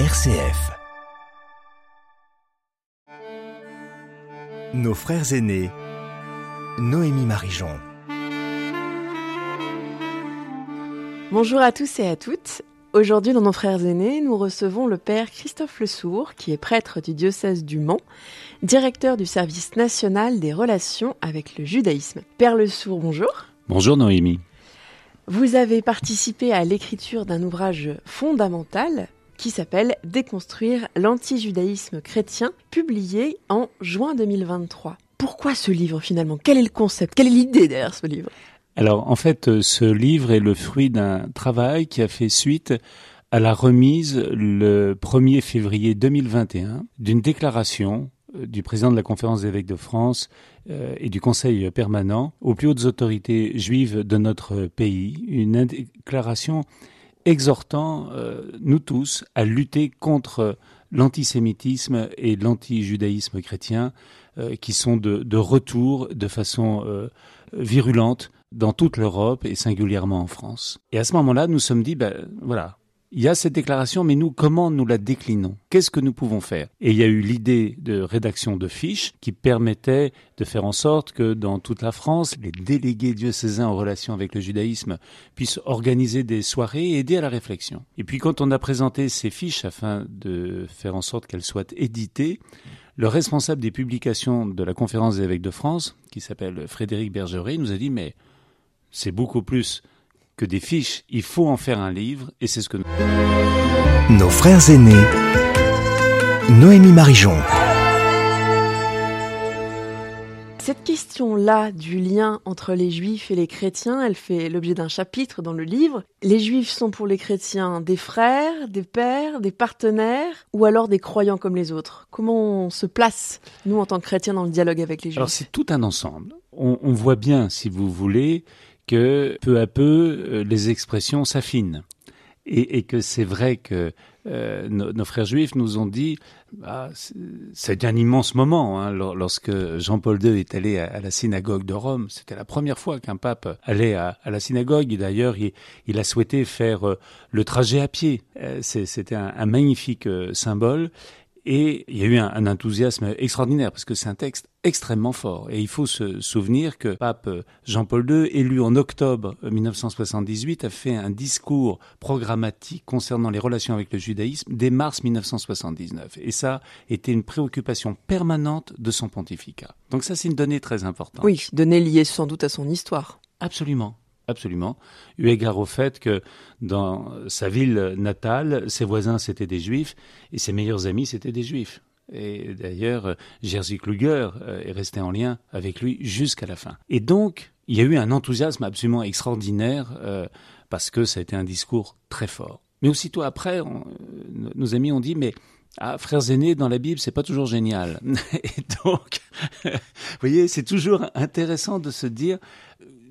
RCF. Nos frères aînés. Noémie Marijon. Bonjour à tous et à toutes. Aujourd'hui, dans nos frères aînés, nous recevons le père Christophe Lesourd, qui est prêtre du diocèse du Mans, directeur du service national des relations avec le judaïsme. Père Lesourd, bonjour. Bonjour Noémie. Vous avez participé à l'écriture d'un ouvrage fondamental qui s'appelle Déconstruire l'antijudaïsme chrétien, publié en juin 2023. Pourquoi ce livre finalement? Quel est le concept? Quelle est l'idée derrière ce livre? Alors en fait, euh, ce livre est le fruit d'un travail qui a fait suite à la remise le 1er février 2021 d'une déclaration euh, du président de la conférence des évêques de France euh, et du Conseil permanent aux plus hautes autorités juives de notre pays, une déclaration exhortant euh, nous tous à lutter contre l'antisémitisme et l'antijudaïsme chrétien qui sont de, de, retour de façon virulente dans toute l'Europe et singulièrement en France. Et à ce moment-là, nous sommes dit, ben voilà, il y a cette déclaration, mais nous, comment nous la déclinons? Qu'est-ce que nous pouvons faire? Et il y a eu l'idée de rédaction de fiches qui permettait de faire en sorte que dans toute la France, les délégués diocésains en relation avec le judaïsme puissent organiser des soirées et aider à la réflexion. Et puis quand on a présenté ces fiches afin de faire en sorte qu'elles soient éditées, le responsable des publications de la conférence des évêques de France, qui s'appelle Frédéric Bergeret, nous a dit mais c'est beaucoup plus que des fiches, il faut en faire un livre, et c'est ce que nous... Nos frères aînés, Noémie Marijon. Cette question-là du lien entre les juifs et les chrétiens, elle fait l'objet d'un chapitre dans le livre. Les juifs sont pour les chrétiens des frères, des pères, des partenaires, ou alors des croyants comme les autres Comment on se place, nous, en tant que chrétiens, dans le dialogue avec les juifs? Alors c'est tout un ensemble. On, on voit bien, si vous voulez, que peu à peu euh, les expressions s'affinent et, et, que c'est vrai que euh, nos, frères juifs nous ont dit ah, c'est un immense moment hein, lorsque Jean-Paul II est allé à, la synagogue de Rome. C'était la première fois qu'un pape allait à, à la synagogue. D'ailleurs, il, il, a souhaité faire euh, le trajet à pied. Euh, C'était un, un, magnifique euh, symbole. Et il y a eu un, un enthousiasme extraordinaire parce que c'est un texte extrêmement fort. Et il faut se souvenir que pape Jean-Paul II, élu en octobre 1978, a fait un discours programmatique concernant les relations avec le judaïsme dès mars 1979. Et ça était une préoccupation permanente de son pontificat. Donc ça, c'est une donnée très importante. Oui, donnée liée sans doute à son histoire. Absolument. Absolument. Eu égard au fait que dans sa ville natale, ses voisins c'étaient des juifs et ses meilleurs amis c'étaient des juifs. Et d'ailleurs, Jerzy Kluger est resté en lien avec lui jusqu'à la fin. Et donc, il y a eu un enthousiasme absolument extraordinaire euh, parce que ça a été un discours très fort. Mais aussitôt après, on, nos amis ont dit, mais ah, frères aînés dans la Bible, c'est pas toujours génial. Et donc, vous voyez, c'est toujours intéressant de se dire,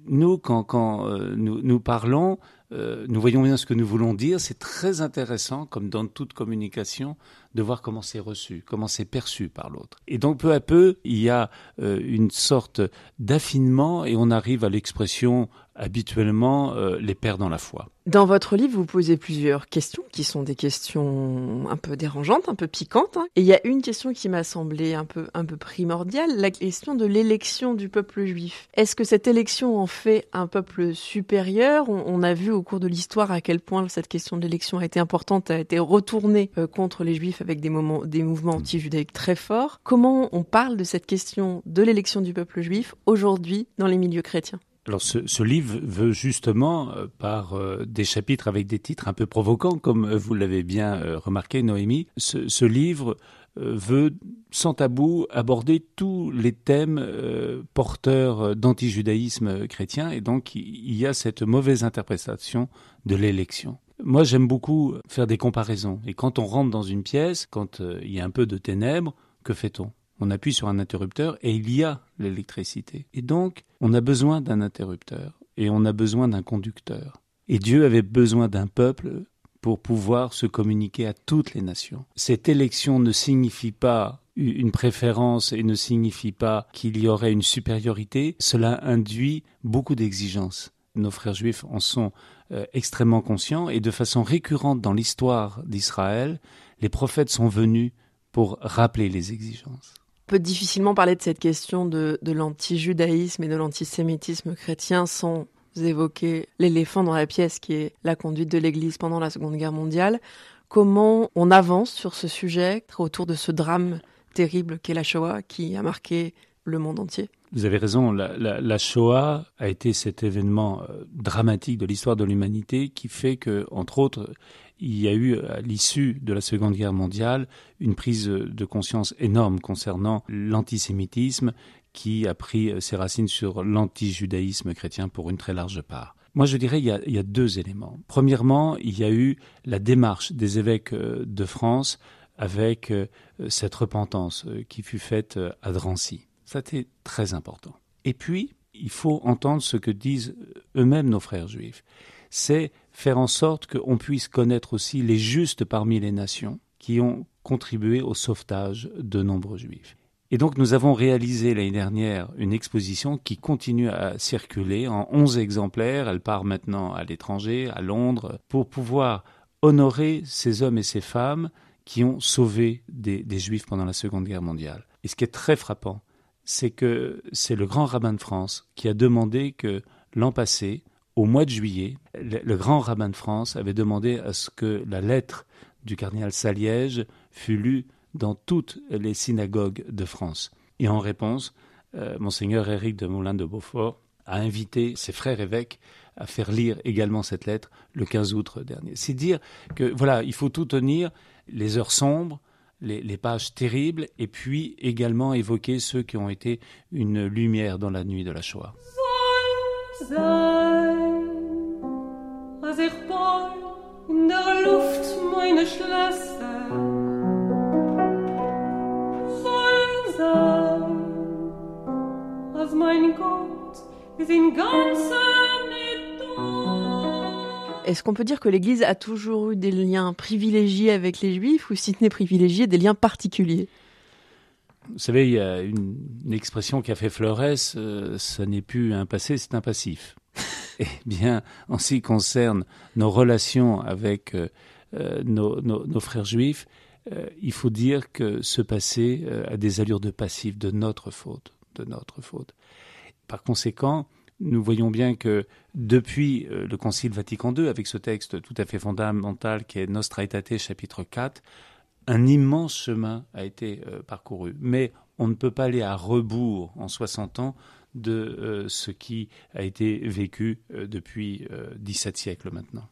nous, quand, euh, nous, nous, parlons, euh, nous voyons bien ce que nous voulons dire. C'est très intéressant, comme dans toute communication, de voir comment c'est reçu, comment c'est perçu par l'autre. Et donc, peu à peu, il y a euh, une sorte d'affinement et on arrive à l'expression habituellement euh, les pères dans la foi. Dans votre livre, vous posez plusieurs questions qui sont des questions un peu dérangeantes, un peu piquantes. Hein. Et il y a une question qui m'a semblé un peu, primordiale, la question de l'élection du peuple juif. Est-ce que cette élection en fait un peuple supérieur? On, on, a vu au cours de l'histoire à quel point cette question de l'élection a été importante, a été retournée euh, contre les juifs avec des, moments, des mouvements anti-judaïques très forts. Comment on parle de cette question de l'élection du peuple juif aujourd'hui dans les milieux chrétiens? Alors ce, livre veut justement, euh, par euh, des chapitres avec des titres un peu provocants, comme vous l'avez bien euh, remarqué, Noémie, ce, ce livre euh, veut, sans tabou, aborder tous les thèmes euh, porteurs d'antijudaïsme chrétien, et donc il y a cette mauvaise interprétation de l'élection. Moi, j'aime beaucoup faire des comparaisons, et quand on rentre dans une pièce, quand euh, il y a un peu de ténèbres, que fait-on? On appuie sur un interrupteur et il y a l'électricité. Et donc, on a besoin d'un interrupteur et on a besoin d'un conducteur. Et Dieu avait besoin d'un peuple pour pouvoir se communiquer à toutes les nations. Cette élection ne signifie pas une préférence et ne signifie pas qu'il y aurait une supériorité, cela induit beaucoup d'exigences. Nos frères juifs en sont euh, extrêmement conscients et de façon récurrente dans l'histoire d'Israël, les prophètes sont venus pour rappeler les exigences. Peut difficilement parler de cette question de, de l'anti-judaïsme et de l'antisémitisme chrétien sans évoquer l'éléphant dans la pièce qui est la conduite de l'Église pendant la Seconde Guerre mondiale. Comment on avance sur ce sujet autour de ce drame terrible qu'est la Shoah qui a marqué le monde entier? Vous avez raison, la, la, la, Shoah a été cet événement euh, dramatique de l'histoire de l'humanité qui fait que, entre autres, il y a eu, à l'issue de la Seconde Guerre mondiale, une prise de conscience énorme concernant l'antisémitisme qui a pris euh, ses racines sur l'antijudaïsme chrétien pour une très large part. Moi, je dirais il y, a, y a deux éléments. Premièrement, il y a eu la démarche des évêques euh, de France avec cette repentance qui fut faite à Drancy. C'était très important. Et puis, il faut entendre ce que disent eux-mêmes nos frères juifs. C'est faire en sorte qu'on puisse connaître aussi les justes parmi les nations qui ont contribué au sauvetage de nombreux juifs. Et donc nous avons réalisé l'année dernière une exposition qui continue à circuler en 11 exemplaires. Elle part maintenant à l'étranger, à Londres, pour pouvoir honorer ces hommes et ces femmes qui ont sauvé des, des juifs pendant la Seconde Guerre mondiale. Et ce qui est très frappant, c'est que c'est le grand rabbin de France qui a demandé que l'an passé, au mois de juillet, le, grand rabbin de France avait demandé à ce que la lettre du cardinal Saliège fût lue dans toutes les synagogues de France. Et en réponse, euh, monseigneur Éric de Moulin de Beaufort a invité ses frères évêques à faire lire également cette lettre le 15 août dernier. C'est dire que voilà, il faut tout tenir les heures sombres, les, pages terribles et puis également évoquer ceux qui ont été une lumière dans la nuit de la Shoah. Est-ce qu'on peut dire que l'Église a toujours eu des liens privilégiés avec les Juifs ou si ce n'est privilégié, des liens particuliers? Vous savez, il y a une, expression qui a fait Fleurès, euh, ça n'est plus un passé, c'est un passif. eh bien, en ce qui concerne nos relations avec euh, euh, nos, frères juifs, il faut dire que ce passé a des allures de passif, de notre faute, de notre faute. Par conséquent, nous voyons bien que depuis le Concile Vatican II, avec ce texte tout à fait fondamental qui est Nostra Aetate chapitre 4, un immense chemin a été euh, parcouru. Mais on ne peut pas aller à rebours en 60 ans de euh, ce qui a été vécu depuis 17 siècles maintenant.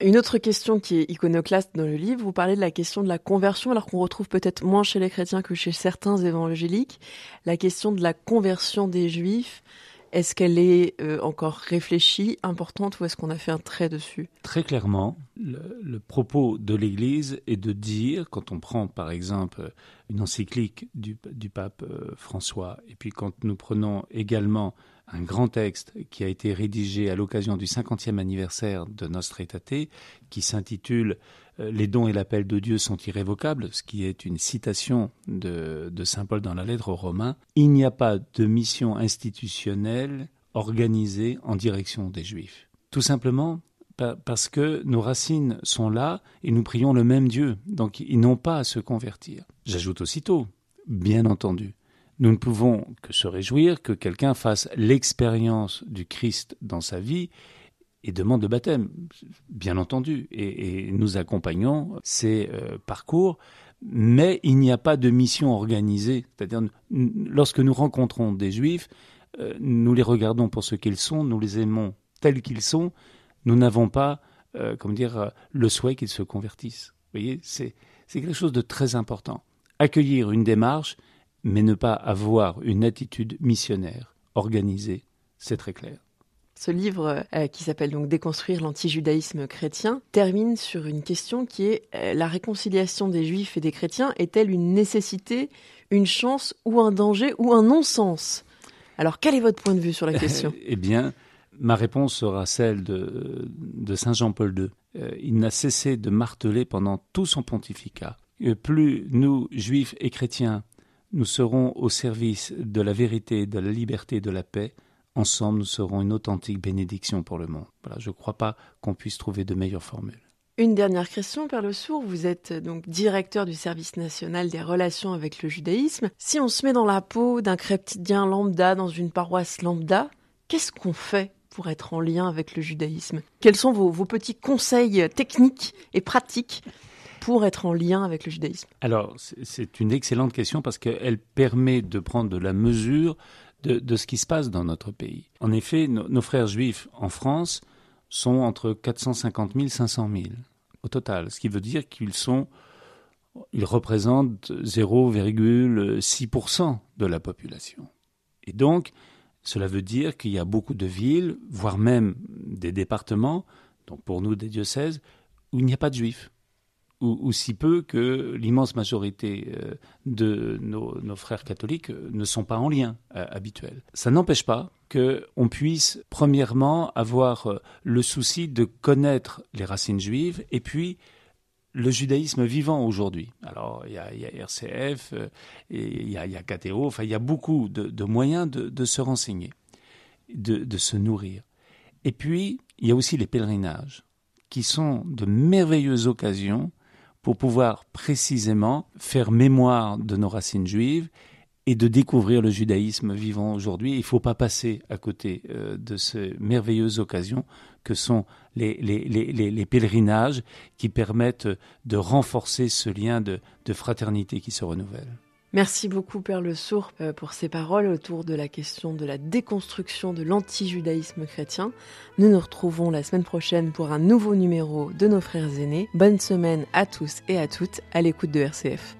Une autre question qui est iconoclaste dans le livre, vous parlez de la question de la conversion, alors qu'on retrouve peut-être moins chez les chrétiens que chez certains évangéliques, la question de la conversion des juifs est-ce qu'elle est euh, encore réfléchie, importante, ou est-ce qu'on a fait un trait dessus? Très clairement, le, propos de l'Église est de dire, quand on prend par exemple une encyclique du, pape euh, François, et puis quand nous prenons également un grand texte qui a été rédigé à l'occasion du 50e anniversaire de Nostra Aetate, qui s'intitule euh, Les dons et l'appel de Dieu sont irrévocables, ce qui est une citation de, de Saint Paul dans la lettre aux Romains. Il n'y a pas de mission institutionnelle organisée en direction des Juifs. Tout simplement parce que nos racines sont là et nous prions le même Dieu, donc ils n'ont pas à se convertir. J'ajoute aussitôt, bien entendu, nous ne pouvons que se réjouir que quelqu'un fasse l'expérience du Christ dans sa vie et demande le baptême, bien entendu, et, nous accompagnons ces euh, parcours, mais il n'y a pas de mission organisée. C'est-à-dire, lorsque nous rencontrons des juifs, euh, nous les regardons pour ce qu'ils sont, nous les aimons tels qu'ils sont, nous n'avons pas, euh, dire, le souhait qu'ils se convertissent. Vous voyez, c'est quelque chose de très important. Accueillir une démarche mais ne pas avoir une attitude missionnaire organisée, c'est très clair. Ce livre, euh, qui s'appelle donc Déconstruire l'antijudaïsme chrétien, termine sur une question qui est euh, la réconciliation des juifs et des chrétiens est-elle une nécessité, une chance ou un danger ou un non-sens? Alors quel est votre point de vue sur la question? Eh bien, ma réponse sera celle de, de Saint Jean-Paul II. Euh, il n'a cessé de marteler pendant tout son pontificat plus nous, juifs et chrétiens, nous serons au service de la vérité, de la liberté, de la paix. Ensemble, nous serons une authentique bénédiction pour le monde. Voilà, je ne crois pas qu'on puisse trouver de meilleures formules. Une dernière question, Père Le Sourd. Vous êtes donc directeur du service national des relations avec le judaïsme. Si on se met dans la peau d'un chrétien lambda dans une paroisse lambda, qu'est-ce qu'on fait pour être en lien avec le judaïsme? Quels sont vos petits conseils techniques et pratiques pour être en lien avec le judaïsme Alors, c'est une excellente question parce qu'elle permet de prendre de la mesure de, ce qui se passe dans notre pays. En effet, no, nos frères juifs en France sont entre 450 000 et 500 000 au total, ce qui veut dire qu'ils représentent 0,6% de la population. Et donc, cela veut dire qu'il y a beaucoup de villes, voire même des départements, donc pour nous des diocèses, où il n'y a pas de juifs ou, si peu que l'immense majorité euh, de nos, frères catholiques euh, ne sont pas en lien euh, habituel. Ça n'empêche pas qu'on puisse, premièrement, avoir le souci de connaître les racines juives et puis le judaïsme vivant aujourd'hui. Alors, il y, a, RCF, il, y a, KTO, enfin, il y a beaucoup de, moyens de, se renseigner, de se nourrir. Et puis, il y a aussi les pèlerinages, qui sont de merveilleuses occasions pour pouvoir précisément faire mémoire de nos racines juives et de découvrir le judaïsme vivant aujourd'hui. Il ne faut pas passer à côté euh, de ces merveilleuses occasions que sont les, pèlerinages qui permettent de renforcer ce lien de fraternité qui se renouvelle. Merci beaucoup, Père Le Sourd, euh, pour ces paroles autour de la question de la déconstruction de l'anti-judaïsme chrétien. Nous nous retrouvons la semaine prochaine pour un nouveau numéro de nos frères aînés. Bonne semaine à tous et à toutes à l'écoute de RCF.